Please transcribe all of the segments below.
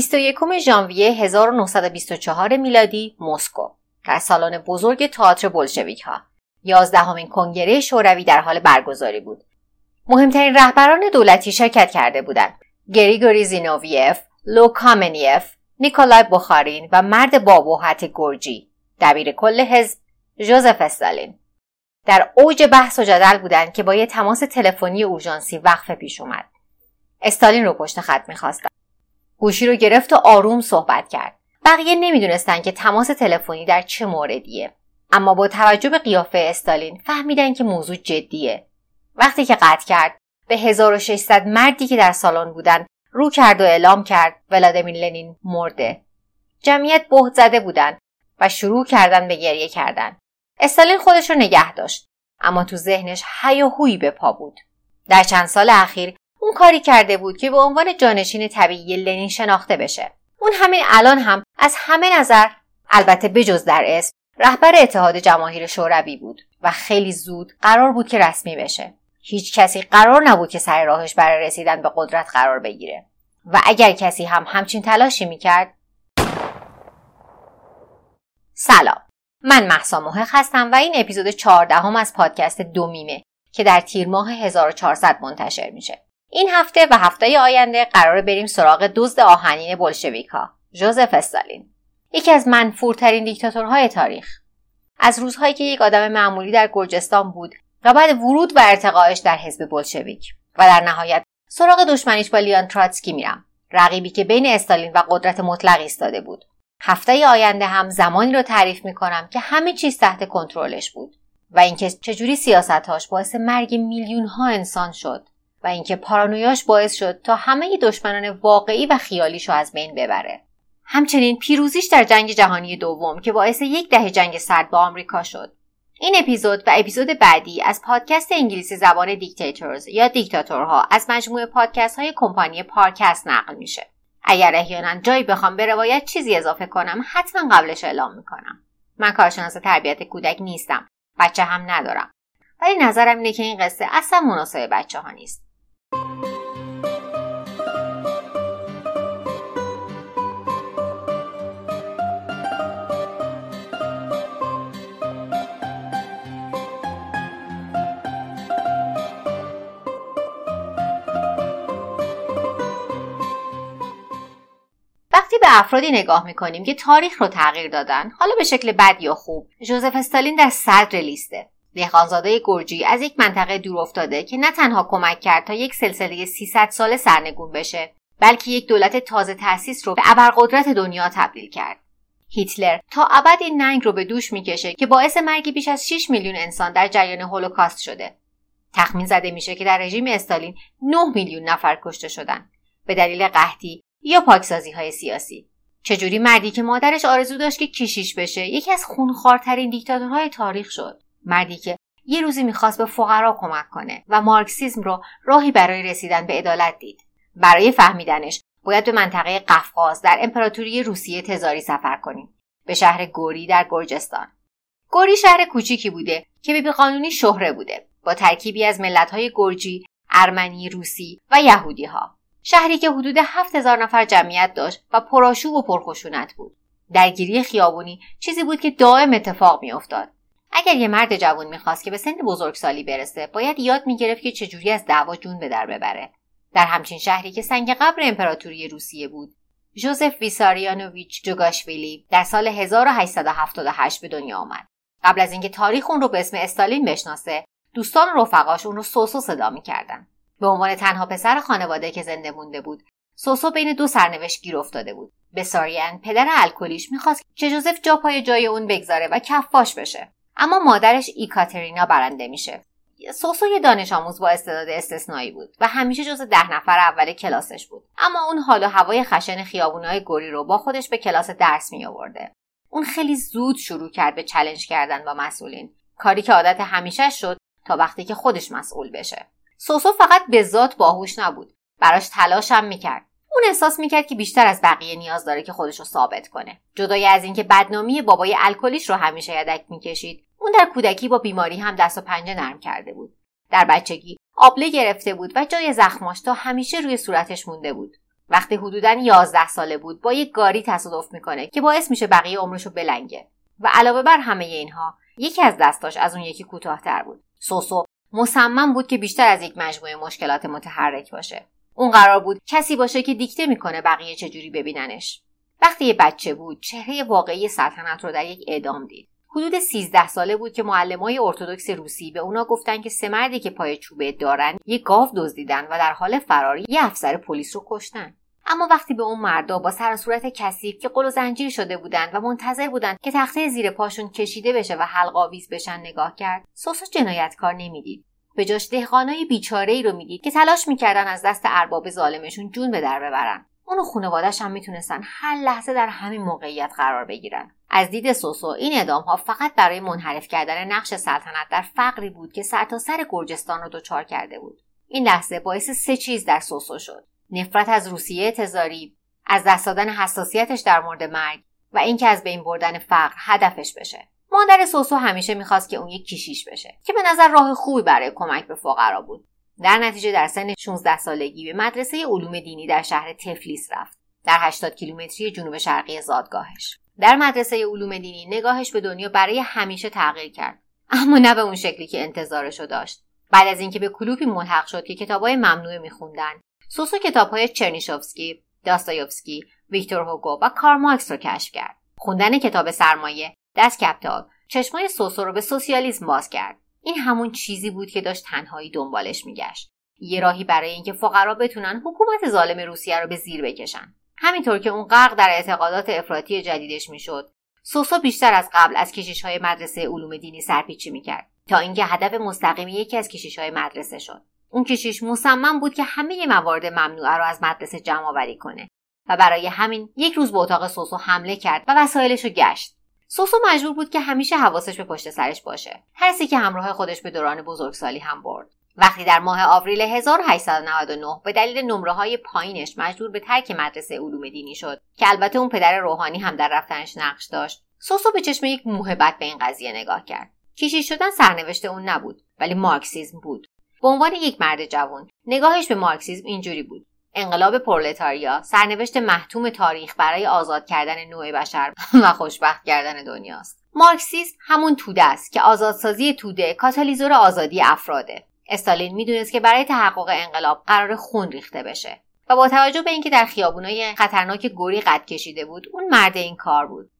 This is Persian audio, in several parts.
21 ژانویه 1924 میلادی مسکو در سالن بزرگ تئاتر بلشویک ها یازدهمین کنگره شوروی در حال برگزاری بود. مهمترین رهبران دولتی شرکت کرده بودند. گریگوری زینوویف لو کامنیف نیکولای بخارین و مرد بابوحت گرجی. دبیر کل حزب ژوزف استالین. در اوج بحث و جدل بودند که با یه تماس تلفنی اورژانسی وقفه پیش اومد. استالین رو پشت خط می‌خواستن. گوشی رو گرفت و آروم صحبت کرد. بقیه نمی‌دونستند که تماس تلفنی در چه موردیه. اما با توجه به قیافه استالین فهمیدن که موضوع جدیه. وقتی که قطع کرد به 1600 مردی که در سالن بودن رو کرد و اعلام کرد ولادیمیر لنین مرده. جمعیت بهت زده بودن و شروع کردن به گریه کردن. استالین خودش رو نگه داشت اما تو ذهنش هیاهویی به پا بود. در چند سال اخیر اون کاری کرده بود که به عنوان جانشین طبیعی لنین شناخته بشه. اون همین الان هم از همه نظر البته بجز در اسم رهبر اتحاد جماهیر شوروی بود و خیلی زود قرار بود که رسمی بشه. هیچ کسی قرار نبود که سر راهش برای رسیدن به قدرت قرار بگیره. و اگر کسی هم همچین تلاشی می‌کرد سلام. من محسا محق هستم و این اپیزود 14 هم از پادکست دومیمه که در تیر ماه 1400 منتشر میشه. این هفته و هفته آینده قرار بریم سراغ دزد آهنین بلشویکا ژوزف استالین. یکی از منفورترین دیکتاتورهای تاریخ. از روزهایی که یک آدم معمولی در گرجستان بود و بعد ورود و ارتقایش در حزب بلشویک و در نهایت سراغ دشمنیش با لیان تراتسکی میرم رقیبی که بین استالین و قدرت مطلق ایستاده بود. هفته آینده هم زمانی رو تعریف می‌کنم که همه چیز تحت کنترلش بود و اینکه چجوری سیاستهاش باعث مرگ میلیون ها انسان شد. و اینکه پارانویاش باعث شد تا همه دشمنان واقعی و خیالیشو از بین ببره. همچنین پیروزیش در جنگ جهانی دوم که باعث یک دهه جنگ سرد با آمریکا شد. این اپیزود و اپیزود بعدی از پادکست انگلیسی زبان دیکتاتورز یا دیکتاتورها از مجموعه پادکست های کمپانی پارکست نقل میشه. اگر احیانا جایی بخوام به روایت چیزی اضافه کنم حتما قبلش اعلام می‌کنم. من کارشناس تربیت کودک نیستم. بچه هم ندارم. ولی نظرم اینه که این قصه اصلا مناسب بچه ها نیست. به افرادی نگاه می‌کنیم که تاریخ رو تغییر دادن حالا به شکل بد یا خوب. ژوزف استالین در صدر لیسته. دهقانزاده گرجی از یک منطقه دور افتاده که نه تنها کمک کرد تا یک سلسله 300 ساله سرنگون بشه بلکه یک دولت تازه تأسیس رو به ابرقدرت دنیا تبدیل کرد. هیتلر تا ابد این ننگ رو به دوش می‌کشه که باعث مرگ بیش از 6 میلیون انسان در جریان هولوکاست شده. تخمین زده میشه که در رژیم استالین 9 میلیون نفر کشته شدن. به دلیل قحطی یا پاکسازی های سیاسی. چجوری مردی که مادرش آرزو داشت که کشیش بشه یکی از خونخوارترین دیکتاتورهای تاریخ شد. مردی که یه روزی می‌خواست به فقرا کمک کنه و مارکسیزم رو راهی برای رسیدن به عدالت دید. برای فهمیدنش باید به منطقه قفقاز در امپراتوری روسیه تزاری سفر کنیم. به شهر گوری در گرجستان. گوری شهر کوچیکی بوده که به قانونی شهره بوده با ترکیبی از ملتهای گرجی ارمنی روسی و یهودی ها شهری که حدود هفت هزار نفر جمعیت داشت و پرآشوب و پرخشونت بود. درگیری خیابونی چیزی بود که دائم اتفاق میافتاد. اگر یه مرد جوان می‌خواست که به سن بزرگسالی برسه باید یاد می‌گرفت که چجوری از دعوا جون به در ببره. در همچین شهری که سنگ قبر امپراتوری روسیه بود ژوزف ویساریانوویچ جوگاشویلی در سال 1878 به دنیا آمد. قبل از اینکه تاریخ اون رو به اسم استالین بشناسه دوستان و رفقاش اون رو سوسو صدا می‌کردن. به عنوان تنها پسر خانواده که زنده مونده بود سوسو بین دو سرنوشت گیر افتاده بود. بساریان پدر الکلیش می‌خواست که جوزف جا پای جای اون بگذاره و کفاش بشه. اما مادرش ایکاترینا برنده میشه. سوسو یه دانش آموز با استعداد استثنایی بود و همیشه جز ده نفر اول کلاسش بود. اما اون حال و هوای خشن خیابونهای گوری رو با خودش به کلاس درس می آورده اون خیلی زود شروع کرد به چلنج کردن با مسئولین. کاری که عادت همیشه شد تا وقتی که خودش مسئول بشه. سوسو فقط به ذات باهوش نبود. براش تلاش هم می‌کرد. اون احساس می‌کرد که بیشتر از بقیه نیاز داره که خودش رو ثابت کنه. جدای از اینکه بدنامی بابای الکلیش رو همیشه یدک می‌کشید اون در کودکی با بیماری هم دست و پنجه نرم کرده بود. در بچگی آبله گرفته بود و جای زخماش تا همیشه روی صورتش مونده بود. وقتی حدودا 11 ساله بود با یک گاری تصادف می‌کنه که باعث میشه بقیه عمرشو بلنگه. و علاوه بر همه اینها یکی از دستاش از اون یکی کوتاهتر بود. سوسو مصمم بود که بیشتر از یک مجموعه مشکلات متحرک باشه. اون قرار بود کسی باشه که دیکته می‌کنه بقیه چجوری ببیننش. وقتی یه بچه بود چهره واقعی سلطنت رو در یک اعدام دید. حدود 13 ساله بود که های ارتودکس روسی به اونا گفتن که سه مردی که پای چوبه دارن یه گاو دزدیدن و در حال فراری یه افسر پلیس رو کشتن. اما وقتی به اون مردا با سر صورت کثیف که قل و زنجیر شده بودند و منتظر بودند که تخته زیر پاشون کشیده بشه و حلقاویز بشن نگاه کرد سوسو جنایتکار نمی‌دید. به جاش دهقانای بیچاره ای رو می‌دید که تلاش می‌کردن از دست ارباب ظالمشون جون به در ببرن. اون و خانوادهش هم می‌تونستن هر لحظه در همین موقعیت قرار بگیرن. از دید سوسو این اعدام ها فقط برای منحرف کردن نقش سلطنت در فقری بود که سرتاسر سر گرجستان رو دچار کرده بود. این لحظه باعث سه چیز در سوسو شد. نفرت از روسیه تزاری از دست دادن حساسیتش در مورد مرگ و اینکه از بین بردن فقر هدفش بشه. مادر سوسو همیشه می‌خواست که اون یک کشیش بشه که به نظر راه خوبی برای کمک به فقرا بود. در نتیجه در سن 16 سالگی به مدرسه علوم دینی در شهر تفلیس رفت در 80 کیلومتری جنوب شرقی زادگاهش. در مدرسه علوم دینی نگاهش به دنیا برای همیشه تغییر کرد اما نه به اون شکلی که انتظارشو داشت. بعد از اینکه به کلوپی ملحق شد که کتابای ممنوع میخوندن سوسو کتابهای چرنیشوفسکی داستایوفسکی ویکتور هوگو و کارماکس رو کشف کرد. خوندن کتاب سرمایه دست کپتال چشمای سوسو رو به سوسیالیسم باز کرد. این همون چیزی بود که داشت تنهایی دنبالش میگشت. یه راهی برای اینکه فقرا بتونن حکومت ظالم روسیه رو به زیر بکشن. همینطور که اون غرق در اعتقادات افراطی جدیدش می‌شد سوسو بیشتر از قبل از کشیش های مدرسه علوم دینی سرپیچی می‌کرد تا اینکه هدف مستقیم یکی از کشیش های مدرسه شد. اون کشیش مصمم بود که همه موارد ممنوعه رو از مدرسه جمع آوری کنه و برای همین یک روز به اتاق سوسو حمله کرد و وسایلش رو گشت. سوسو مجبور بود که همیشه حواسش به پشت سرش باشه. ترسی که همراه خودش به دوران بزرگسالی هم برد. وقتی در ماه آوریل 1899 به دلیل نمره های پایینش مجبور به ترک مدرسه علوم دینی شد که البته اون پدر روحانی هم در رفتنش نقش داشت سوسو به چشم یک موهبت به این قضیه نگاه کرد. کشیش شدن سرنوشت اون نبود ولی مارکسیزم بود. به عنوان یک مرد جوان نگاهش به مارکسیزم اینجوری بود. انقلاب پرولتاریا سرنوشت محتوم تاریخ برای آزاد کردن نوع بشر و خوشبخت کردن دنیاست. مارکسیسم همون توده است که آزادسازی توده کاتالیزور آزادی افراده. استالین می‌دونست که برای تحقق انقلاب قراره خون ریخته بشه. و با توجه به اینکه در خیابونای خطرناک گوری قد کشیده بود اون مرد این کار بود.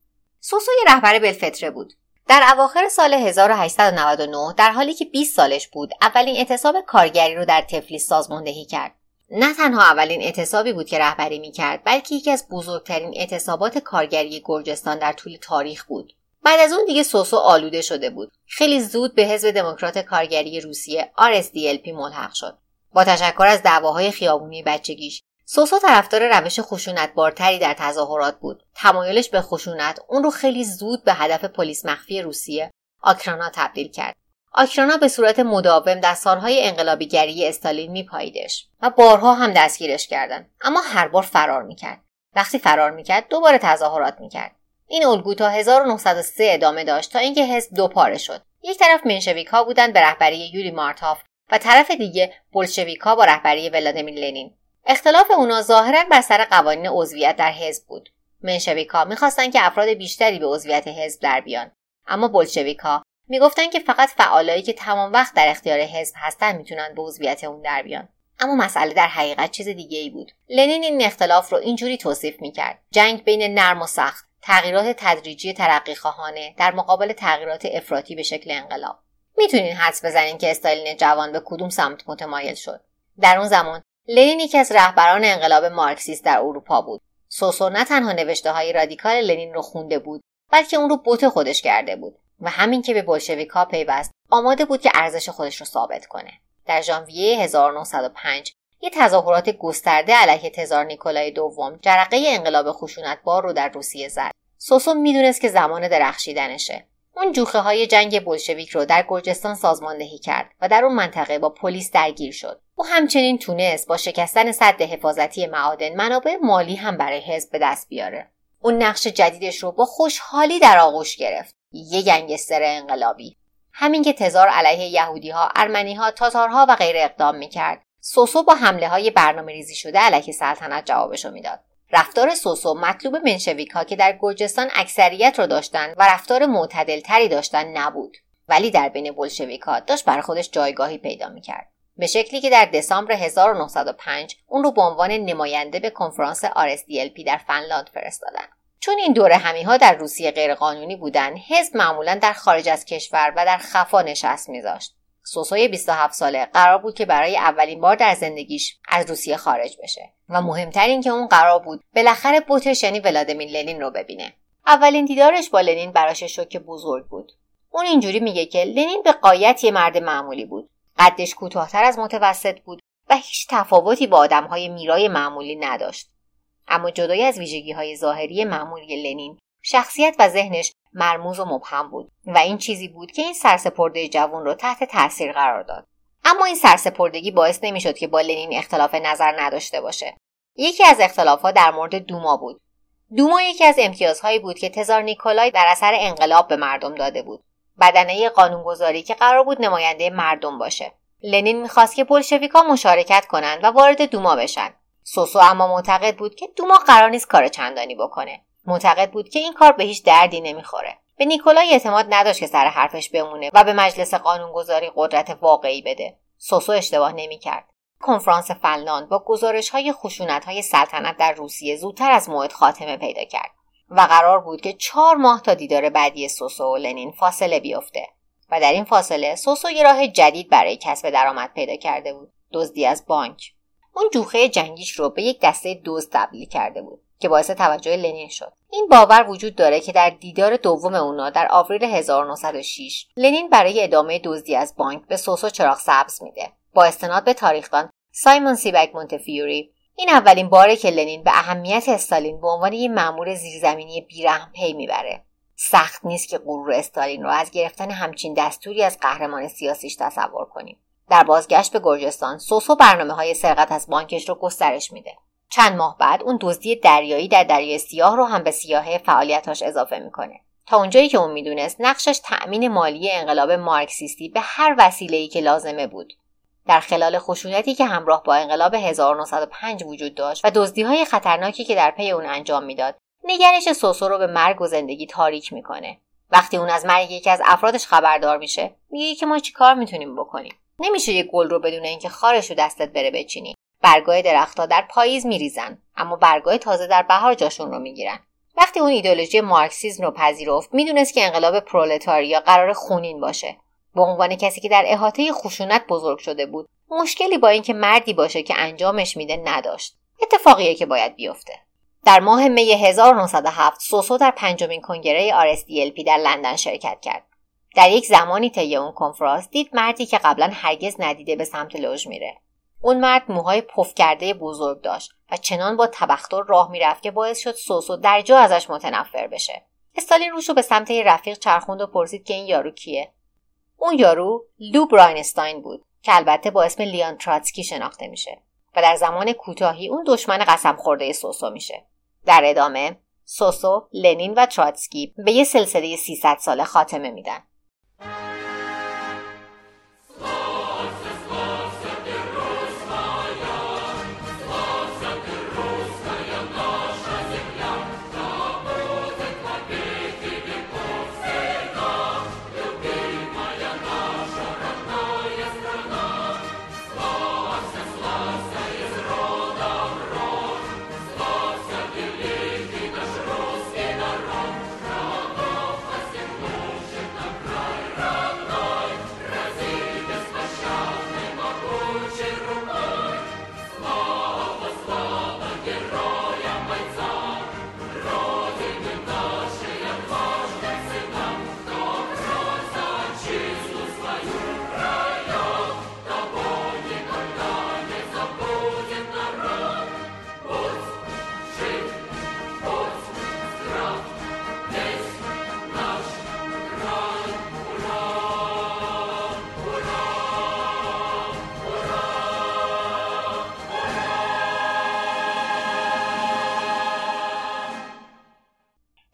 سوسو یه رهبر بلفتره بود. در اواخر سال 1899 در حالی که 20 سالش بود اولین اعتصاب کارگری رو در تفلیس سازماندهی کرد. نه تنها اولین اعتصابی بود که رهبری می‌کرد بلکه یکی از بزرگترین اعتصابات کارگری گرجستان در طول تاریخ بود. بعد از اون دیگه سوسو آلوده شده بود. خیلی زود به حزب دموکرات کارگری روسیه RSDLP ملحق شد. با تشکر از دعواهای خیابونی بچگیش سوسو طرفدار روش خشونتبارتری در تظاهرات بود. تمایلش به خشونت اون رو خیلی زود به هدف پلیس مخفی روسیه آکرانا تبدیل کرد. آکرانا به صورت مداوم در سالهای انقلابیگری استالین میپاییدش و بارها هم دستگیرش کردند اما هر بار فرار می‌کرد. وقتی فرار می‌کرد دوباره تظاهرات می‌کرد. این الگو تا 1903 ادامه داشت تا اینکه حزب دو پاره شد. یک طرف منشویک ها بودند به رهبری یوری مارتاف و طرف دیگه بولشویک ها با رهبری ولادیمیر لنین. اختلاف اونا ظاهرا بر سر قوانین عضویت در حزب بود. منشویک ها می‌خواستند که افراد بیشتری به عضویت حزب در بیان. اما بولشویک ها می‌گفتن که فقط فعالایی که تمام وقت در اختیار حزب هستن می‌تونن به عضویت اون در بیان. اما مسئله در حقیقت چیز دیگه ای بود. لنین این اختلاف رو اینجوری توصیف می‌کرد. جنگ بین نرم و سخت تغییرات تدریجی ترقی خواهانه در مقابل تغییرات افراطی به شکل انقلاب. می‌تونین حدس بزنین که استالین جوان به کدوم سمت متمایل شد. در اون زمان لنین یکی از رهبران انقلاب مارکسیست در اروپا بود. سوسو نه تنها نوشته های رادیکال لنین رو خونده بود بلکه اون رو بوت خودش کرده بود و همین که به بلشویکا پیوست آماده بود که ارزش خودش رو ثابت کنه. در ژانویه 1905 یه تظاهرات گسترده علیه تزار نیکولای دوم جرقه انقلاب بار رو در روسیه زد. سوسو می‌دونست که زمان درخشیدنشه. اون جوخه های جنگ بلشویک رو در گرجستان سازماندهی کرد و در اون منطقه با پلیس درگیر شد. او همچنین تونست با شکستن سد حفاظتی معادن منابع مالی هم برای حزب به دست بیاره. اون نقش جدیدش رو با خوشحالی در آغوش گرفت. یه گنگستر انقلابی. همین که تزار علیه یهودی ها، ارمنی ها، تاتارها و غیر اقدام می‌کرد. سوسو با حمله های برنامه ریزی شده علیه سلطنت جوابشو می‌داد. رفتار سوسو مطلوب منشویک ها که در گرجستان اکثریت را داشتند و رفتار معتدل تری داشتن نبود ولی در بین بلشویک ها داشت برای خودش جایگاهی پیدا می‌کرد به شکلی که در دسامبر 1905 اون رو به عنوان نماینده به کنفرانس RSDLP در فنلاند فرستادن. چون این دوره همی ها در روسیه غیرقانونی بودن، حزب معمولا در خارج از کشور و در خفا نشست میذاشت. سوسوی 27 ساله قرار بود که برای اولین بار در زندگیش از روسیه خارج بشه و مهمتر این که اون قرار بود بالاخره بوتش یعنی ولادیمیر لنین رو ببینه. اولین دیدارش با لنین براش شوک بزرگ بود. اون اینجوری میگه که لنین به قایت یه مرد معمولی بود قدش کوتاهتر از متوسط بود و هیچ تفاوتی با آدمهای میرای معمولی نداشت اما جدای از ویژگی های ظاهری معمولی لنین شخصیت و ذهنش مرموز و مبهم بود و این چیزی بود که این سرسپرده جوان را تحت تاثیر قرار داد. اما این سرسپردگی باعث نمی‌شد که با لنین اختلاف نظر نداشته باشه. یکی از اختلافها در مورد دوما بود. دوما یکی از امتیازهایی بود که تزار نیکولای در اثر انقلاب به مردم داده بود. بدنه قانونگذاری که قرار بود نماینده مردم باشه. لنین می‌خواست که بلشویکا مشارکت کنند و وارد دوما بشن. سوسو اما معتقد بود که دوما قرار نیست کار چندانی بکنه. معتقد بود که این کار به هیچ دردی نمی‌خوره. به نیکولای اعتماد نداشت که سر حرفش بمونه و به مجلس قانونگذاری قدرت واقعی بده. سوسو اشتباه نمی‌کرد. کنفرانس فنلاند با گزارش های خشونت های سلطنت در روسیه زودتر از موعد خاتمه پیدا کرد و قرار بود که چهار ماه تا دیدار بعدی سوسو و لنین فاصله بیفته و در این فاصله سوسو یه راه جدید برای کسب درآمد پیدا کرده بود. دزدی از بانک. اون جوخه جنگیش رو به یک دسته دزد تبدیل کرده بود. که باعث توجه لنین شد. این باور وجود داره که در دیدار دوم اونا در آوریل 1906 لنین برای ادامه دزدی از بانک به سوسو چراغ سبز میده. با استناد به تاریخدان سایمون سیبک مونتفیوری. این اولین باره که لنین به اهمیت استالین به عنوان یک مأمور زیرزمینی بیرحم پی می‌بره. سخت نیست که غرور استالین رو از گرفتن همچین دستوری از قهرمان سیاسیش تصور کنیم. در بازگشت به گرجستان سوسو برنامه های سرقت از بانکش رو گسترش میده. چند ماه بعد اون دزدی دریایی در دریای سیاه رو هم به سیاهه فعالیتاش اضافه می‌کنه. تا اونجایی که اون می‌دونست نقشش تأمین مالی انقلاب مارکسیستی به هر وسیله‌ای که لازمه بود. در خلال خشونتی که همراه با انقلاب 1905 وجود داشت و های خطرناکی که در پی اون انجام می‌داد نگرش سوسو رو به مرگ و زندگی تاریک می‌کنه. وقتی اون از مرگ یکی از افرادش خبردار میشه میگه که ما چی کار می‌تونیم بکنیم؟ نمیشه یک گل رو بدون اینکه خارش رو دستت بره بچینی. برگای درختها در پاییز میریزن اما برگای تازه در بهار جاشون رو می‌گیرن. وقتی اون ایدولوژی مارکسیزم رو پذیرفت می‌دونست که انقلاب پرولتاریا قرار خونین باشه. به عنوان کسی که در احاطه خشونت بزرگ شده بود مشکلی با اینکه مردی باشه که انجامش میده نداشت. اتفاقیه که باید بیفته. در ماه می 1907 سوسو در پنجمین کنگره RSDLP در لندن شرکت کرد. در یک زمانی طی اون کنفرانس دید مردی که قبلا هرگز ندیده به سمت لوژ میره. اون مرد موهای پف کرده بزرگ داشت و چنان با تبختر راه می‌رفت که باعث شد سوسو در جا ازش متنفر بشه. استالین روش رو به سمت رفیق چرخوند و پرسید که این یارو کیه؟ اون یارو لو براینستاین بود که البته با اسم لیان تراتسکی شناخته میشه و در زمان کوتاهی اون دشمن قسم خورده سوسو میشه. در ادامه سوسو، لنین و تراتسکی به یه سلسله 300 ساله خاتمه میدن.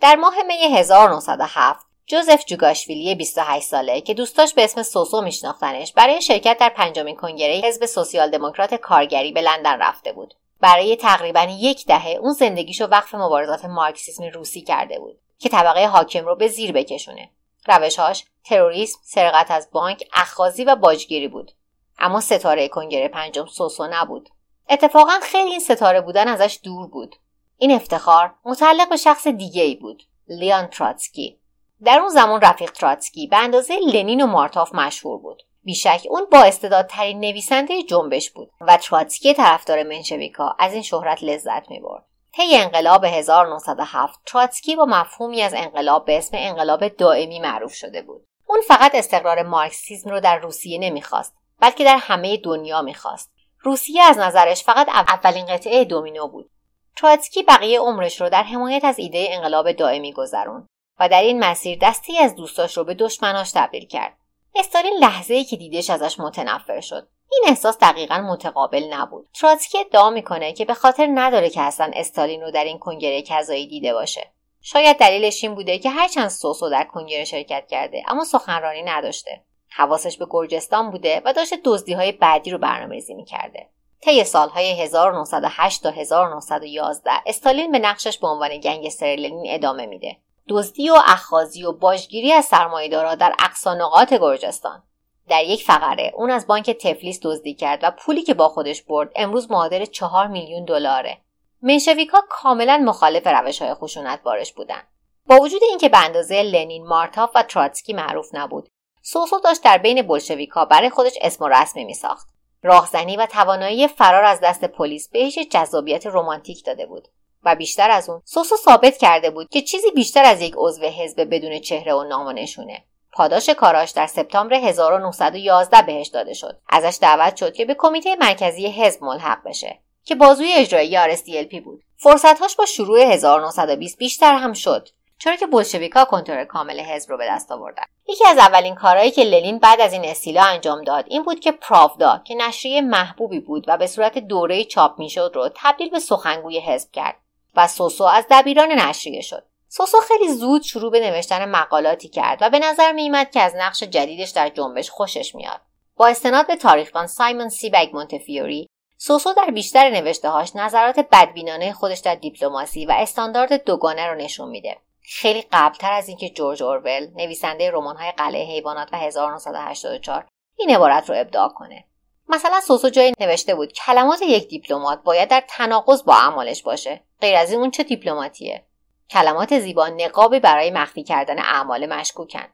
در ماه می 1907 جوزف جوگاشویلی 28 ساله که دوستاش به اسم سوسو میشناختنش برای شرکت در پنجمین کنگره حزب سوسیال دموکرات کارگری به لندن رفته بود. برای تقریبا یک دهه اون زندگیشو وقف مبارزات مارکسیسم روسی کرده بود که طبقه حاکم رو به زیر بکشونه. روشهاش تروریسم سرقت از بانک اخخازی و باجگیری بود. اما ستاره کنگره پنجم سوسو نبود. اتفاقا خیلی این ستاره بودن ازش دور بود. این افتخار متعلق به شخص دیگه ای بود لئون تراتسکی. در اون زمان رفیق تراتسکی به اندازه لنین و مارتاف مشهور بود. بیشک اون با استعدادترین نویسنده جنبش بود و تراتسکی طرفدار منشویکا از این شهرت لذت می‌برد. طی انقلاب 1907 تراتسکی با مفهومی از انقلاب به اسم انقلاب دائمی معروف شده بود. اون فقط استقرار مارکسیسم رو در روسیه نمی‌خواست بلکه در همه دنیا می‌خواست. روسیه از نظرش فقط اولین قطعه دومینو بود. تراتسکی بقیه عمرش رو در حمایت از ایده انقلاب دائمی گذرون و در این مسیر دستی از دوستاش رو به دشمناش تبدیل کرد. استالین لحظه ای که دیدش ازش متنفر شد. این احساس دقیقا متقابل نبود. تراتسکی ادعا می‌کنه که به خاطر نداره که اصلا استالین رو در این کنگره کذایی دیده باشه. شاید دلیلش این بوده که هرچند سوسو در کنگره شرکت کرده اما سخنرانی نداشته. حواسش به گرجستان بوده و داشته دزدی های بعدی رو برنامه‌ریزی می‌کرده. طی سالهای 1908 تا 1911 استالین به نقشش به عنوان گنگستر لنین ادامه میده. دزدی و اخخازی و باجگیری از سرمایهدارا در اقصا گرجستان. در یک فقره اون از بانک تفلیس دزدی کرد و پولی که با خودش برد امروز معادل چهار میلیون دلاره. منشویکا کاملا مخالف روش های خشونت بارش بودند با وجود اینکه به اندازه لنین مارتاف و تراتسکی معروف نبود سوسو داشت در بین بلشویکا برای خودش اسم و رسمی میساخت. راهزنی و توانایی فرار از دست پلیس بهش جذابیت رمانتیک داده بود و بیشتر از اون سوسو ثابت کرده بود که چیزی بیشتر از یک عضو حزب بدون چهره و نام و نشونه. پاداش کاراش در سپتامبر 1911 بهش داده شد. ازش دعوت شد که به کمیته مرکزی حزب ملحق بشه که بازوی اجرایی RSDLP بود. فرصتهاش با شروع 1920 بیشتر هم شد. چرا که بلشویکا کنترل کامل حزب رو به دست آوردن؟ یکی از اولین کارهایی که لنین بعد از این استیلا انجام داد این بود که پراودا که نشریه محبوبی بود و به صورت دوره چاپ می‌شد رو تبدیل به سخنگوی حزب کرد و سوسو از دبیران نشریه شد. سوسو خیلی زود شروع به نوشتن مقالاتی کرد و به نظر میومد که از نقش جدیدش در جنبش خوشش میاد. با استناد به تاریخبان سایمون سیبگ مونتفیوری سوسو در بیشتر نوشتههاش نظرات بدبینانه خودش در دیپلماسی و استاندارد دوگانه رو نشون میده. خیلی قبلتر از اینکه جورج اورول نویسنده رمان‌های قلعه حیوانات و 1984 این عبارت رو ابداع کنه. مثلا سوسو جایی نوشته بود کلمات یک دیپلمات باید در تناقض با اعمالش باشه. غیر از این اون چه دیپلماتیه؟ کلمات زیبا نقابی برای مخفی کردن اعمال مشکوکن.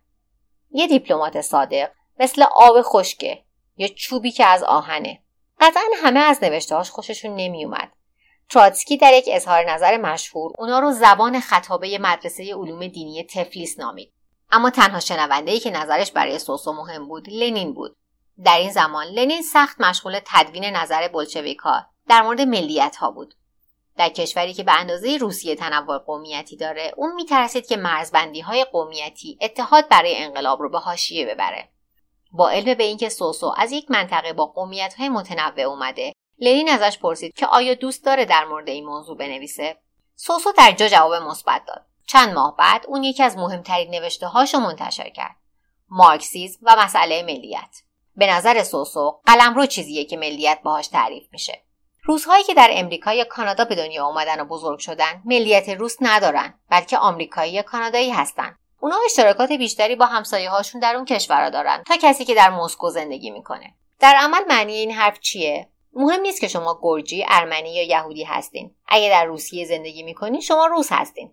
یه دیپلمات صادق مثل آب خشکه یا چوبی که از آهنه. قطعا همه از نوشتهاش خوششون نمیومد تراتسکی در یک اظهار نظر مشهور اونا رو زبان خطابه مدرسه علوم دینی تفلیس نامید. اما تنها شنونده که نظرش برای سوسو مهم بود لنین بود. در این زمان لنین سخت مشغول تدوین نظر بلشویکها در مورد ملیت ها بود. در کشوری که به اندازه روسیه تنوع قومیتی داره اون میترسید که مرزبندی های قومیتی اتحاد برای انقلاب رو به حاشیه ببره. با علم به اینکه سوسو از یک منطقه با قومیت های متنوع اومده لنین ازش پرسید که آیا دوست داره در مورد این موضوع بنویسه؟ سوسو در جا جواب مثبت داد. چند ماه بعد اون یکی از مهمترین نوشته هاشو منتشر کرد. مارکسیزم و مسئله ملیت. به نظر سوسو قلمرو چیزیه که ملیت باهاش تعریف میشه. روزهایی که در امریکا یا کانادا به دنیا اومدن و بزرگ شدن ملیت روس ندارن بلکه آمریکایی یا کانادایی هستن. اونا اشتراکات بیشتری با همسایه هاشون در اون کشورها دارن تا کسی که در مسکو زندگی می‌کنه. در عمل معنی این حرف چیه؟ مهم نیست که شما گرجی ارمنی یا یهودی هستین. اگه در روسیه زندگی می‌کنین شما روس هستین.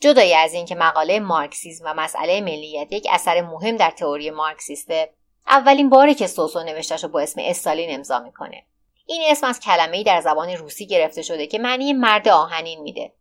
جدای از اینکه مقاله مارکسیسم و مسئله ملیت یک اثر مهم در تئوری مارکسیسته اولین باره که سوسو نوشتش رو با اسم استالین امضا می‌کنه. این اسم از کلمه در زبان روسی گرفته شده که معنی مرد آهنین میده.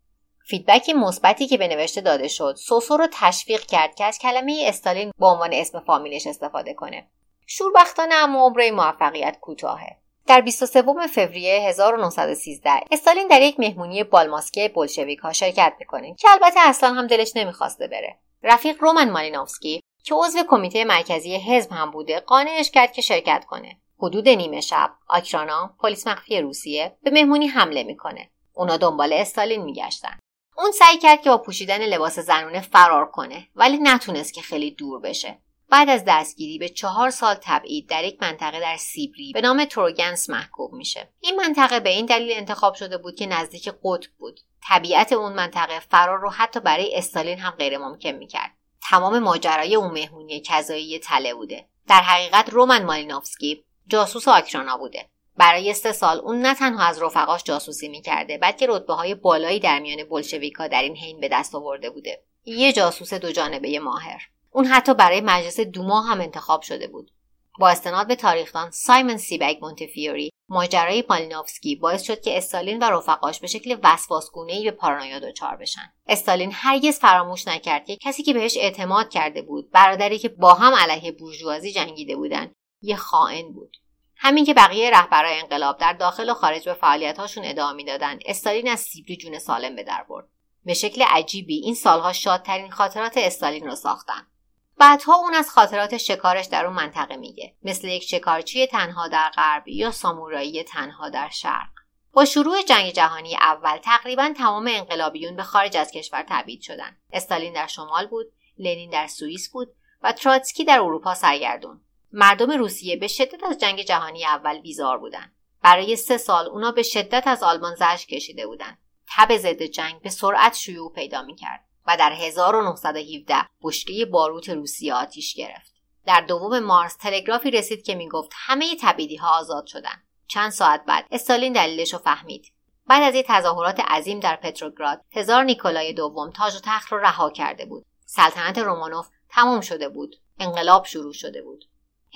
فیدبک مثبتی که به نوشته داده شد سوسو رو تشویق کرد که از کلمه استالین به عنوان اسم فامیلش استفاده کنه. شوربختانه اما عمره موفقیت کوتاهه. در 23 فوریه 1913 استالین در یک مهمونی بالماسکه بولشویک ها شرکت می‌کنه که البته اصلا هم دلش نمی‌خواسته بره. رفیق رومن مالینوفسکی که عضو کمیته مرکزی حزب هم بوده قانعش کرد که شرکت کنه. حدود نیمه شب آکرانا پلیس مخفی روسیه به مهمونی حمله می‌کنه. اونا دنبال استالین میگشتن. اون سعی کرد که با پوشیدن لباس زنونه فرار کنه ولی نتونست که خیلی دور بشه. بعد از دستگیری به چهار سال تبعید در یک منطقه در سیبری به نام تروگنس محکوم میشه. این منطقه به این دلیل انتخاب شده بود که نزدیک قطب بود. طبیعت اون منطقه فرار رو حتی برای استالین هم غیر ممکن می‌کرد. تمام ماجرای اون مهمونی کذایی تله بوده. در حقیقت رومن مالینوفسکی جاسوس آکرانا بوده. برای سه سال اون نه تنها از رفقاش جاسوسی می‌کرده بلکه رتبه های بالایی در میان بلشویکا در این حین به دست آورده بوده. یه جاسوس دو جانبه ماهر. اون حتی برای مجلس دوما هم انتخاب شده بود. با استناد به تاریخدان سایمن سیبگ مونتفیوری ماجرای مالینوفسکی باعث شد که استالین و رفقاش به شکل وسواسگونهای به پارانویا دچار بشن. استالین هرگز فراموش نکرد که کسی که بهش اعتماد کرده بود برادری که با هم علیه بورژوازی جنگیده بودند یه خائن بود. همین که بقیه رهبرای انقلاب در داخل و خارج به فعالیتهاشون ادامه می‌دادند استالین از سیبری جون سالم به در برد. به شکل عجیبی این سالها شادترین خاطرات استالین را ساختن. بعدها اون از خاطرات شکارش در اون منطقه میگه. مثل یک شکارچی تنها در غرب یا سامورایی تنها در شرق. با شروع جنگ جهانی اول تقریبا تمام انقلابیون به خارج از کشور تبعید شدند استالین در شمال بود لنین در سوئیس بود و تراتسکی در اروپا سرگردون. مردم روسیه به شدت از جنگ جهانی اول بیزار بودند برای سه سال اونا به شدت از آلمان زجر کشیده بودند تب ضد جنگ به سرعت شیوع پیدا می‌کرد. و در 1917 بشکه باروت روسیه آتیش گرفت. در دوم مارس تلگرافی رسید که می‌گفت همه تبیدی ها آزاد شدن. چند ساعت بعد استالین دلیلش رو فهمید. بعد از یک تظاهرات عظیم در پتروگراد هزار نیکولای دوم تاج و تخت رو رها کرده بود. سلطنت رومانوف تمام شده بود. انقلاب شروع شده بود.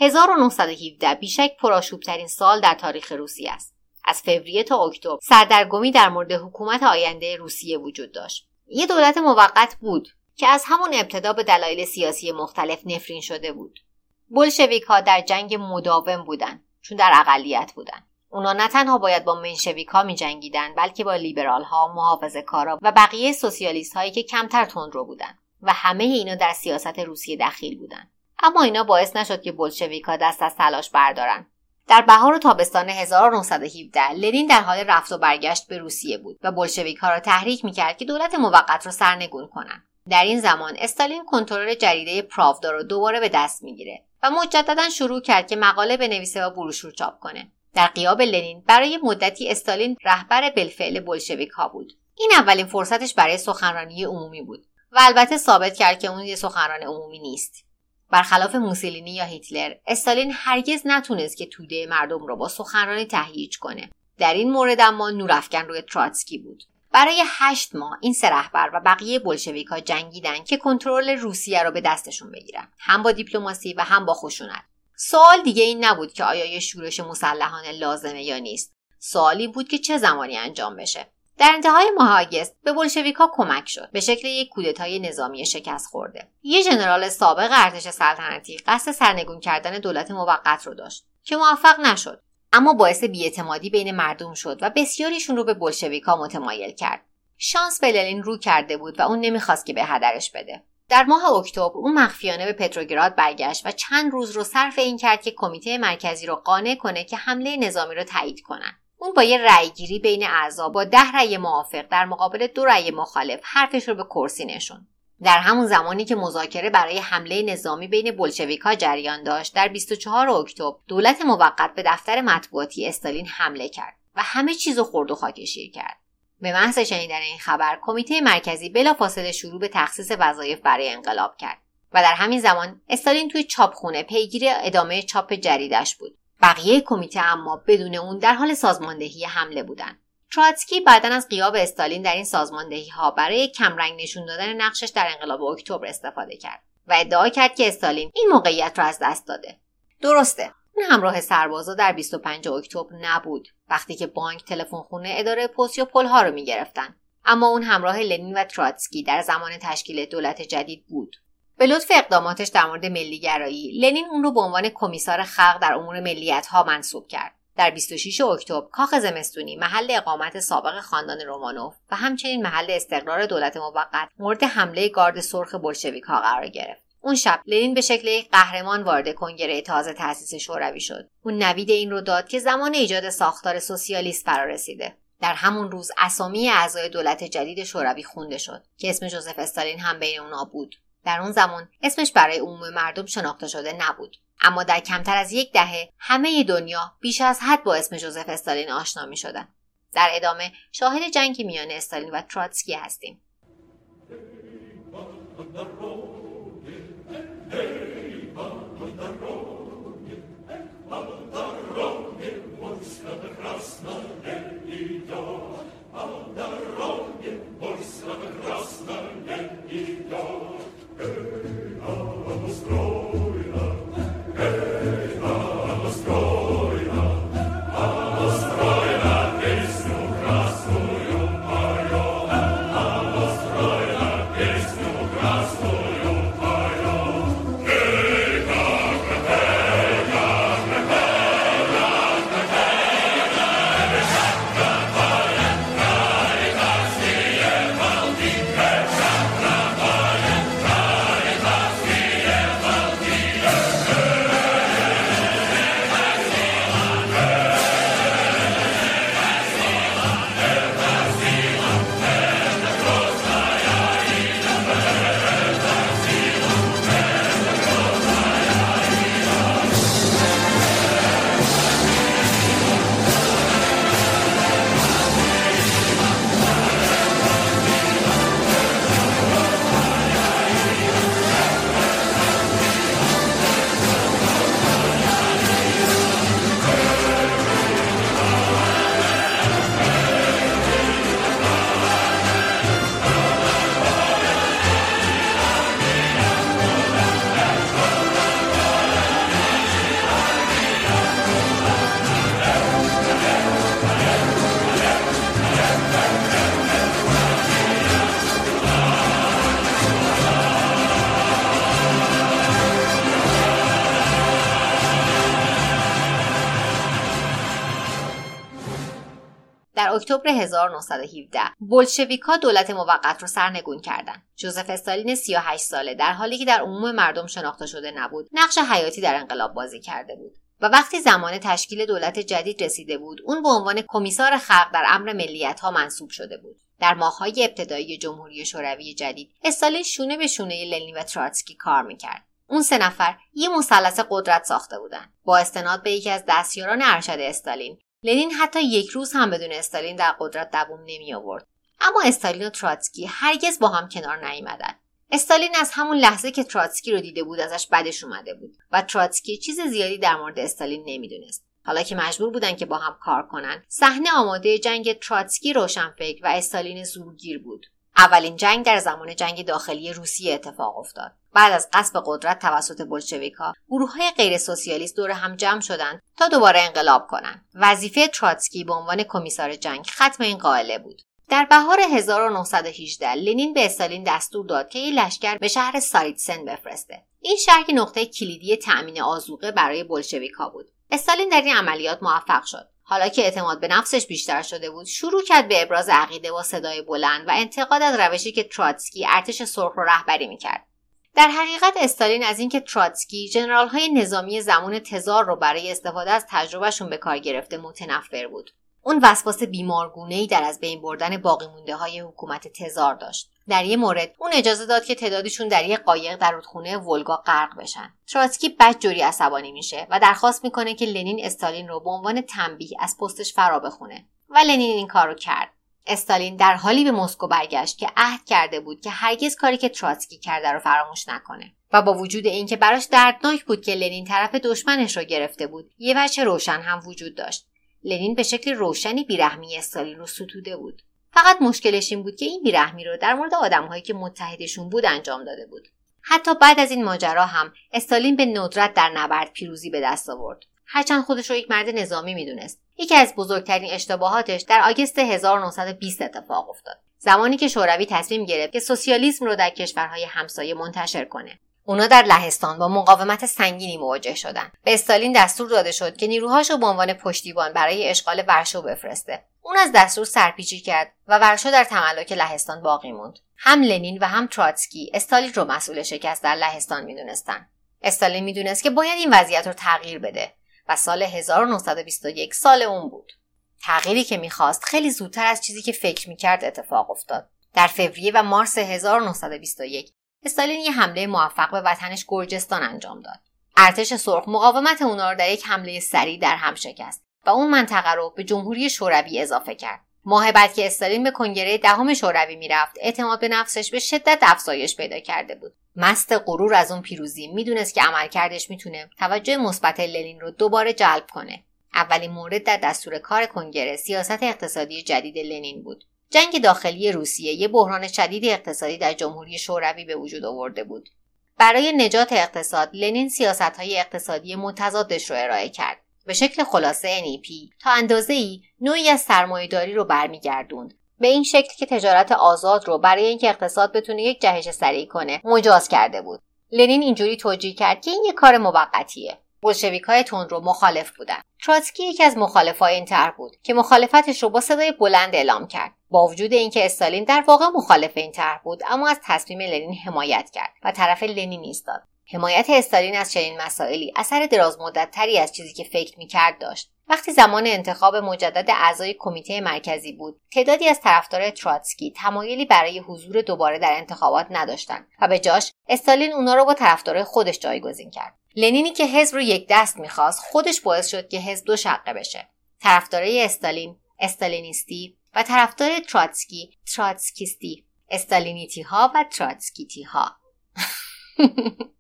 1917 بیشک پرآشوبترین سال در تاریخ روسیه است. از فوریه تا اکتبر سردرگمی در مورد حکومت آینده روسیه وجود داشت. یه دولت موقت بود که از همون ابتدا به دلایل سیاسی مختلف نفرین شده بود. بلشویک ها در جنگ مداوم بودن چون در اقلیت بودن. اونا نه تنها باید با منشویک ها می جنگیدن بلکه با لیبرال ها، محافظ کارا و بقیه سوسیالیست هایی که کمتر تندرو بودن و همه اینا در سیاست روسیه دخیل بودن. اما اینا باعث نشد که بلشویک ها دست از تلاش بردارن در بهار و تابستان 1917 لنین در حال رفت و برگشت به روسیه بود و بلشویک ها را تحریک می‌کرد که دولت موقت را سرنگون کنند. در این زمان استالین کنترل جریده پراودا را دوباره به دست می‌گیره و مجددا شروع کرد که مقاله بنویسه و بروشور چاپ کنه. در قیاب لنین برای مدتی استالین رهبر بالفعل بلشویک ها بود. این اولین فرصتش برای سخنرانی عمومی بود و البته ثابت کرد که اون یه سخنران عمومی نیست. برخلاف موسولینی یا هیتلر استالین هرگز نتونست که توده مردم را با سخنرانی تهییج کنه. در این مورد اما نورافکن روی تراتسکی بود. برای هشت ماه این سه رهبر و بقیه بلشویکها جنگیدن که کنترل روسیه را به دستشون بگیرن. هم با دیپلماسی و هم با خشونت. سوال دیگه این نبود که آیا یه شورش مسلحانه لازمه یا نیست. سوالی بود که چه زمانی انجام بشه. در انتهای ماه آگست به بلشویکها کمک شد. به شکل یک کودتای نظامی شکست خورده. یه ژنرال سابق ارتش سلطنتی قصد سرنگون کردن دولت موقت رو داشت که موفق نشد. اما باعث بیاعتمادی بین مردم شد و بسیاریشون رو به بلشویکها متمایل کرد. شانس به لنین رو کرده بود و اون نمی‌خواست که به هدرش بده. در ماه اکتبر او مخفیانه به پتروگراد برگشت و چند روز رو صرف این کرد که کمیته مرکزی رو قانع کنه که حمله نظامی رو تایید کنن. اون با یه رأیگیری بین اعضا با ده رأی موافق در مقابل دو رأی مخالف حرفش رو به کرسی نشون. در همون زمانی که مذاکره برای حمله نظامی بین بلشویکا جریان داشت در 24 اکتبر دولت موقت به دفتر مطبوعاتی استالین حمله کرد و همه چیزو خورد و خاکشیر کرد. به محض شنیدن این خبر کمیته مرکزی بلافاصله شروع به تخصیص وظایف برای انقلاب کرد و در همین زمان استالین توی چاپخونه پیگیر ادامه چاپ جریدش بود. بقیه کمیته اما بدون اون در حال سازماندهی حمله بودند تراتسکی بعدا از قیاب استالین در این سازماندهی ها برای کمرنگ نشون دادن نقشش در انقلاب اکتبر استفاده کرد و ادعا کرد که استالین این موقعیت را از دست داده. درسته اون همراه سربازا در 25 اکتبر نبود وقتی که بانک تلفن خونه اداره پست یا پلها رو می‌گرفتن. اما اون همراه لنین و تراتسکی در زمان تشکیل دولت جدید بود. به لطف اقداماتش در مورد ملیگرایی لنین اون رو به عنوان کمیسار خلق در امور ملیت ها منصوب کرد. در 26 اکتبر کاخ زمستونی محل اقامت سابق خاندان رومانوف و همچنین محل استقرار دولت موقت مورد حمله گارد سرخ بلشویک ها قرار گرفت. اون شب لنین به شکل یک قهرمان وارد کنگره تازه تأسیس شوروی شد. اون نوید این رو داد که زمان ایجاد ساختار سوسیالیست فرا رسیده. در همون روز اسامی اعضای دولت جدید شوروی خونده شد که اسم جوزف استالین هم بین اونا بود. در اون زمان اسمش برای عموم مردم شناخته شده نبود اما در کمتر از یک دهه همه دنیا بیش از حد با اسم جوزف استالین آشنا می شدن. در ادامه شاهد جنگی میان استالین و تراتسکی هستیم اکتبر 1917 بولشویکا دولت موقت را سرنگون کردند. جوزف استالین 38 ساله در حالی که در عموم مردم شناخته شده نبود، نقش حیاتی در انقلاب بازی کرده بود. و وقتی زمان تشکیل دولت جدید رسیده بود اون به عنوان کمیسار خلق در امر ملیت ها منصوب شده بود در ماههای ابتدایی جمهوری شوروی جدید استالین شونه به شونه لنین و تراتسکی کار می‌کرد اون سه نفر یه مثلث قدرت ساخته بودند با استناد به یکی از دستیاران ارشد استالین لنین حتی یک روز هم بدون استالین در قدرت دووم نمی آورد. اما استالین و تراتسکی هرگز با هم کنار نیامدند استالین از همون لحظه که تراتسکی رو دیده بود ازش بدش اومده بود و تراتسکی چیز زیادی در مورد استالین نمی‌دونست. حالا که مجبور بودن که با هم کار کنن صحنه آماده جنگ تراتسکی روشنفکر و استالین زورگیر بود. اولین جنگ در زمان جنگ داخلی روسیه اتفاق افتاد. بعد از غصب قدرت توسط بلشویکها گروه های غیر سوسیالیست دور هم جمع شدند تا دوباره انقلاب کنند. وظیفه تراتسکی به عنوان کمیسار جنگ ختم این غائله بود. در بهار 1918 لنین به استالین دستور داد که این لشکر به شهر ساریتسن بفرسته. این شهر که نقطه کلیدی تأمین آزوقه برای بلشویکها بود. استالین در این عملیات موفق شد. حالا که اعتماد به نفسش بیشتر شده بود شروع کرد به ابراز عقیده با صدای بلند و انتقاد از روشی که تراتسکی ارتش سرخ رو رهبری می‌کرد. در حقیقت استالین از اینکه تراتسکی جنرال های نظامی زمان تزار رو برای استفاده از تجربهشون به کار گرفته متنفر بود. اون وسواس ای در از بین بردن باقی مونده های حکومت تزار داشت. در یه مورد اون اجازه داد که تعدادشون در یه قایق در رودخونه ولگا غرق بشن. تراتسکی بد جوری عصبانی میشه و درخواست می‌کنه که لنین استالین رو به عنوان تنبیه از پستش فرا بخونه. و لنین این کار رو کرد. استالین در حالی به مسکو برگشت که عهد کرده بود که هرگز کاری که تراتسکی کرده رو فراموش نکنه. و با وجود اینکه براش دردناک بود که لنین طرف دشمنش رو گرفته بود یه وجه روشن هم وجود داشت. لنین به شکل روشنی بیرحمی استالین رو ستوده بود. فقط مشکلش این بود که این بیرحمی رو در مورد آدمهایی که متحدشون بود انجام داده بود. حتی بعد از این ماجرا هم استالین به ندرت در نبرد پیروزی به دست آورد. هرچند خودش رو یک مرد نظامی می‌دونست. یکی از بزرگترین اشتباهاتش در آگست 1920 اتفاق افتاد. زمانی که شوروی تصمیم گرفت که سوسیالیسم رو در کشورهای همسایه منتشر کنه. اونا در لهستان با مقاومت سنگینی مواجه شدند به استالین دستور داده شد که نیروهاشو به عنوان پشتیبان برای اشغال ورشو بفرسته. اون از دستور سرپیچی کرد و ورشو در تملک لهستان باقی موند. هم لنین و هم تراتسکی استالین رو مسئول شکست در لهستان می‌دونستند استالین می‌دونست که باید این وضعیت رو تغییر بده و سال 1921 سال اون بود. تغییری که می‌خواست خیلی زودتر از چیزی که فکر می‌کرد اتفاق افتاد. در فوریه و مارس 1921 استالین یه حمله موفق به وطنش گرجستان انجام داد. ارتش سرخ مقاومت اونا رو در یک حمله سریع در هم شکست و اون منطقه رو به جمهوری شوروی اضافه کرد. ماه بعد که استالین به کنگره دهم شوروی می‌رفت اعتماد به نفسش به شدت افزایش پیدا کرده بود. مست غرور از اون پیروزی می‌دونست که عملکردش می‌تونه توجه مثبت لنین رو دوباره جلب کنه. اولین مورد در دستور کار کنگره سیاست اقتصادی جدید لنین بود. جنگ داخلی روسیه یه بحران شدید اقتصادی در جمهوری شوروی به وجود آورده بود. برای نجات اقتصاد لنین های اقتصادی متضادش رو ارائه کرد. به شکل خلاصه NEP تا اندازه ای نوعی از سرمایهداری رو برمیگردوند. به این شکل که تجارت آزاد رو برای اینکه اقتصاد بتونه یک جهش سریع کنه مجاز کرده بود. لنین اینجوری توجیه کرد که این یک کار موقتیه. بلشویک های رو مخالف بودن. تراتسکی یکی از مخالفای این طرح بود که مخالفتش رو با صدای بلند اعلام کرد. با وجود اینکه استالین در واقع مخالف این طرح بود اما از تصمیم لنین حمایت کرد و طرف لنین ایستاد. حمایت استالین از چنین مسائلی اثر دراز تری از چیزی که فکر می‌کرد داشت. وقتی زمان انتخاب مجدد اعضای کمیته مرکزی بود تعدادی از طرفدار تراتسکی تمایلی برای حضور دوباره در انتخابات نداشتند و به جاش استالین اونا رو با طرفدارای خودش جایگزین کرد. لنینی که حزب رو یک دست می‌خواست خودش باعث شد که حزب دو شقه بشه. طرفدارای استالین استالینیستی و طرفدار تراتسکی تراتسکیستی استالینیتی ها و تراتسکیتی ها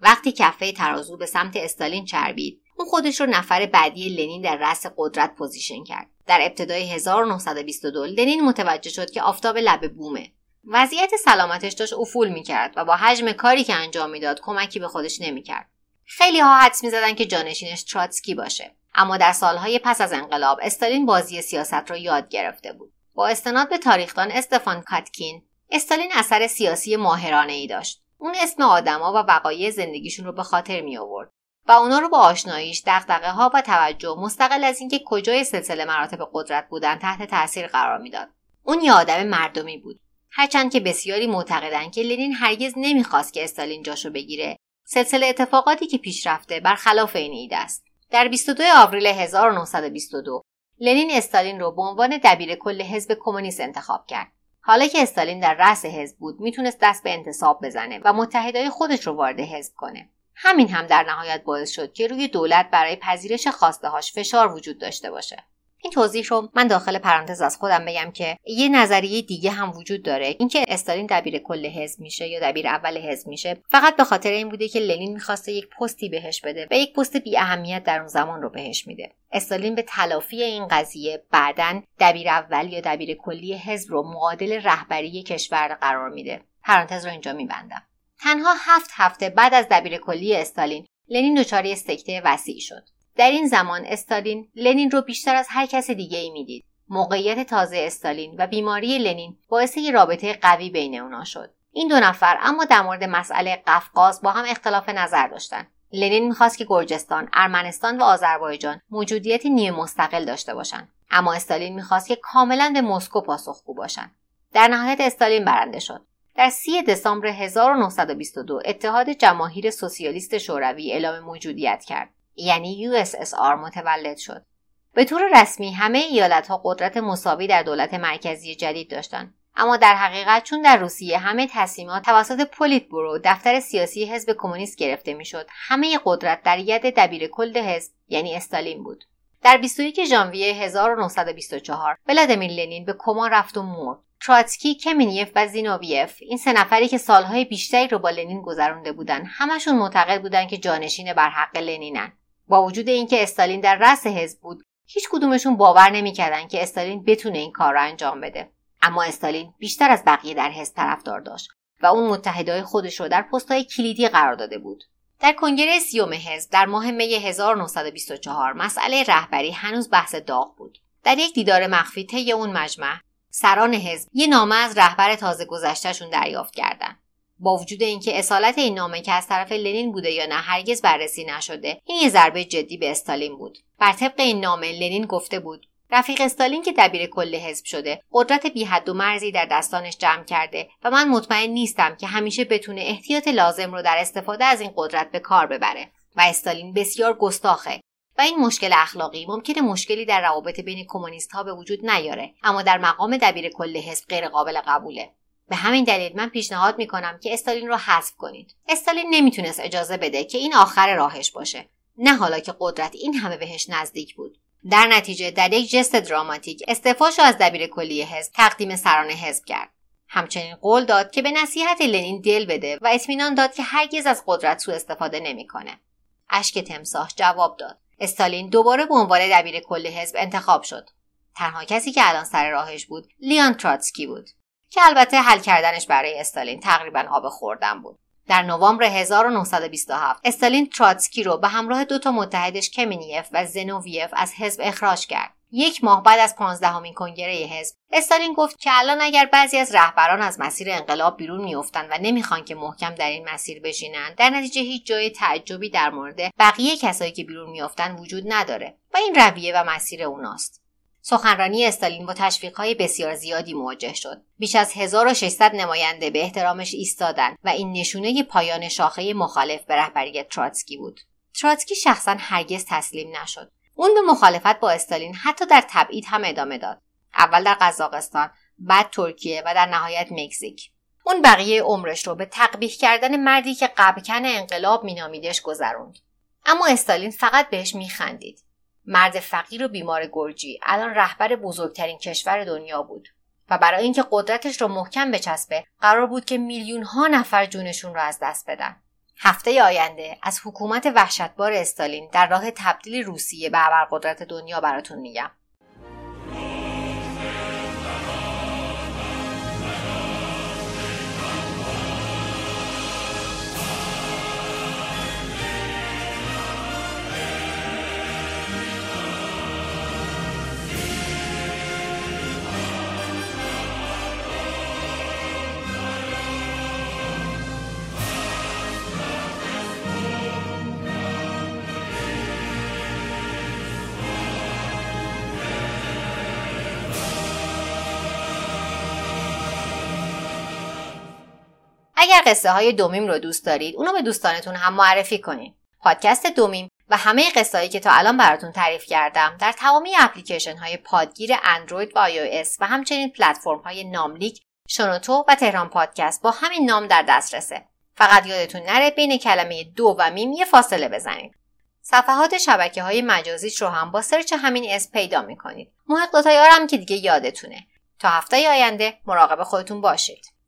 وقتی کفه ترازو به سمت استالین چربید اون خودش رو نفر بعدی لنین در رأس قدرت position کرد. در ابتدای 1922 لنین متوجه شد که آفتاب لب بومه. وضعیت سلامتش داشت افول می‌کرد و با حجم کاری که انجام می‌داد کمکی به خودش نمی‌کرد. خیلی ها حدس می‌زدن که جانشینش تراتسکی باشه. اما در سالهای پس از انقلاب استالین بازی سیاست را یاد گرفته بود. با استناد به تاریخدان استفان کاتکین استالین اثر سیاسی ماهرانه ای داشت. اون اسم آدما و وقایع زندگیشون رو به خاطر می آورد و اونا رو با آشناییش دغدغه ها و توجه مستقل از اینکه کجای سلسله مراتب قدرت بودن تحت تاثیر قرار می‌داد. اون یه آدم مردمی بود. هرچند که بسیاری معتقدند که لنین هرگز نمی‌خواست که استالین جاشو بگیره سلسله اتفاقاتی که پیش رفته برخلاف این ایده است. در 22 آوریل 1922 لنین استالین رو به عنوان دبیر کل حزب کمونیست انتخاب کرد. حالا که استالین در رأس حزب بود می‌تونست دست به انتصاب بزنه و متحدای خودش رو وارد حزب کنه. همین هم در نهایت باعث شد که روی دولت برای پذیرش خواسته هاش فشار وجود داشته باشه. این توضیح رو من داخل پرانتز از خودم بگم که یه نظریه دیگه هم وجود داره. اینکه استالین دبیر کل حزب میشه یا دبیر اول حزب میشه فقط به خاطر این بوده که لنین می‌خواسته یک پستی بهش بده و یک پست بی اهمیت در اون زمان رو بهش میده. استالین به تلافی این قضیه بعدا دبیر اول یا دبیر کلی حزب رو معادل رهبری کشور قرار میده. پرانتز رو اینجا میبندم. تنها هفت هفته بعد از دبیر کلی استالین لنین دچار سکته وسیع شد. در این زمان استالین لنین رو بیشتر از هر کس دیگه ای می‌دید. موقعیت تازه استالین و بیماری لنین باعث یه رابطه قوی بین اونا شد. این دو نفر اما در مورد مسئله قفقاز با هم اختلاف نظر داشتن. لنین می‌خواست که گرجستان ارمنستان و آذربایجان موجودیت نیمه مستقل داشته باشند اما استالین می‌خواست که کاملا به مسکو پاسخگو باشند در نهایت استالین برنده شد. در سی دسامبر 1922 اتحاد جماهیر سوسیالیست شوروی اعلام موجودیت کرد. یعنی USSR متولد شد. به طور رسمی همه ایالت ها قدرت مساوی در دولت مرکزی جدید داشتند. اما در حقیقت چون در روسیه همه تصمیمات توسط پولیت برو دفتر سیاسی حزب کمونیست گرفته می‌شد همه قدرت در ید دبیر کل حزب یعنی استالین بود در 21 ژانویه 1924 ولادیمیر لنین به کما رفت و مرد تراتسکی، کمینیف و زینوویف این سه نفری که سالهای بیشتری رو با لنین گذرانده بودند همشون معتقد بودند که جانشین بر حق لنینن با وجود اینکه استالین در رأس حزب بود هیچ کدومشون باور نمی‌کردند که استالین بتونه این کار را انجام بده. اما استالین بیشتر از بقیه در حزب طرفدار داشت و اون متحدای خودش رو در پستهای کلیدی قرار داده بود. در کنگره سیوم حزب در ماه می 1924 مسئله رهبری هنوز بحث داغ بود. در یک دیدار مخفی طی اون مجمع سران حزب یه نامه از رهبر تازه گذشتهشون دریافت کردند با وجود اینکه اصالت این نامه که از طرف لنین بوده یا نه هرگز بررسی نشده این یه ضربه جدی به استالین بود. بر طبق این نامه لنین گفته بود رفیق استالین که دبیر کل حزب شده قدرت بی حد و مرزی در دستانش جمع کرده و من مطمئن نیستم که همیشه بتونه احتیاط لازم رو در استفاده از این قدرت به کار ببره و استالین بسیار گستاخه و این مشکل اخلاقی ممکنه مشکلی در روابط بین کمونیست ها به وجود نیاره اما در مقام دبیر کل حزب غیر قابل قبوله. به همین دلیل من پیشنهاد می‌کنم که استالین رو حذف کنید. استالین نمی‌تونست اجازه بده که این آخر راهش باشه. نه حالا که قدرت این همه بهش نزدیک بود. در نتیجه در یک جست دراماتیک استعفاش از دبیر کلی حزب تقدیم سران حزب کرد. همچنین قول داد که به نصیحت لنین دل بده و اطمینان داد که هرگز از قدرت سوء استفاده نمی‌کنه. اشک تمساح جواب داد. استالین دوباره به عنوان دبیر کل حزب انتخاب شد. تنها کسی که الان سر راهش بود لیان تراتسکی بود. که البته حل کردنش برای استالین تقریبا آب خوردن بود. در نوامبر 1927 استالین تراتسکی رو به همراه دو تا متحدش کمینیف و زنوویف از حزب اخراج کرد. یک ماه بعد از پانزدهمین کنگره حزب استالین گفت که الان اگر بعضی از رهبران از مسیر انقلاب بیرون میافتند و نمی‌خوان که محکم در این مسیر بشینند در نتیجه هیچ جای تعجبی در مورد بقیه کسایی که بیرون میافتند وجود نداره و این رویه و مسیر اوناست. سخنرانی استالین با تشویقهای بسیار زیادی مواجه شد. بیش از 1600 نماینده به احترامش ایستادند و این نشونه پایان شاخه مخالف به رهبری تراتسکی بود. تراتسکی شخصا هرگز تسلیم نشد. اون به مخالفت با استالین حتی در تبعید هم ادامه داد. اول در قزاقستان بعد ترکیه و در نهایت مکزیک. اون بقیه عمرش رو به تقبیح کردن مردی که قبکن انقلاب مینامیدش گذروند. اما استالین فقط بهش میخندید. مرد فقیر و بیمار گرجی. الان رهبر بزرگترین کشور دنیا بود. و برای اینکه قدرتش رو محکم بچسبه قرار بود که میلیون ها نفر جونشون رو از دست بدن. هفته آینده از حکومت وحشتبار استالین در راه تبدیل روسیه به ابرقدرت دنیا براتون میگم. اگر قصه های دو میم رو دوست دارید اونو به دوستانتون هم معرفی کنید پادکست دو میم و همه قصه که تا الان براتون تعریف کردم در تمامی اپلیکیشن های پادگیر اندروید و iOS و همچنین پلتفرم های ناملیک شنوتو و تهران پادکست با همین نام در دسترسه. فقط یادتون نره بین کلمه دو و میم یه فاصله بزنید. صفحات شبکه های مجازیش رو هم با search همین اسم پیدا می‌کنید. محق هم که دیگه یادتونه. تا هفته آینده مراقب خودتون باشید.